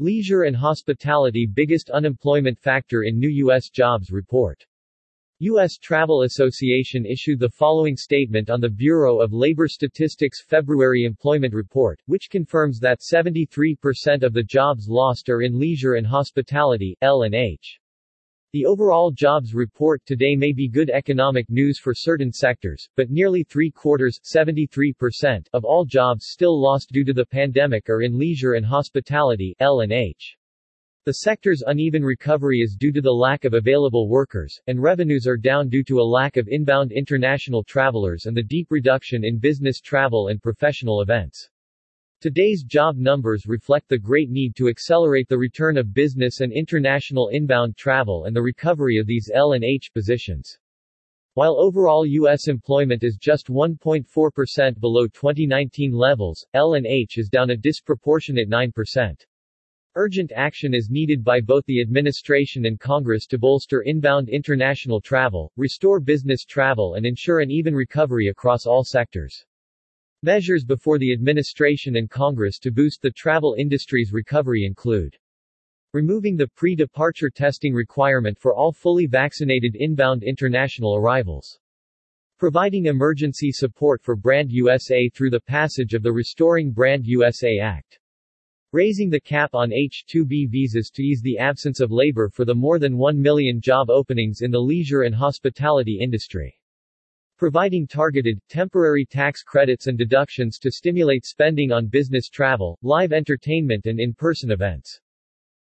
Leisure and hospitality biggest unemployment factor in new U.S. jobs report. U.S. Travel Association issued the following statement on the Bureau of Labor Statistics February Employment Report, which confirms that 73% of the jobs lost are in leisure and hospitality, L&H. The overall jobs report today may be good economic news for certain sectors, but nearly three-quarters 73% of all jobs still lost due to the pandemic are in leisure and hospitality L&H. The sector's uneven recovery is due to the lack of available workers, and revenues are down due to a lack of inbound international travelers and the deep reduction in business travel and professional events. Today's job numbers reflect the great need to accelerate the return of business and international inbound travel and the recovery of these L&H positions. While overall U.S. employment is just 1.4% below 2019 levels, L&H is down a disproportionate 9%. Urgent action is needed by both the administration and Congress to bolster inbound international travel, restore business travel and ensure an even recovery across all sectors. Measures before the administration and Congress to boost the travel industry's recovery include removing the pre-departure testing requirement for all fully vaccinated inbound international arrivals, providing emergency support for Brand USA through the passage of the Restoring Brand USA Act, raising the cap on H-2B visas to ease the absence of labor for the more than 1 million job openings in the leisure and hospitality industry providing targeted, temporary tax credits and deductions to stimulate spending on business travel, live entertainment and in-person events.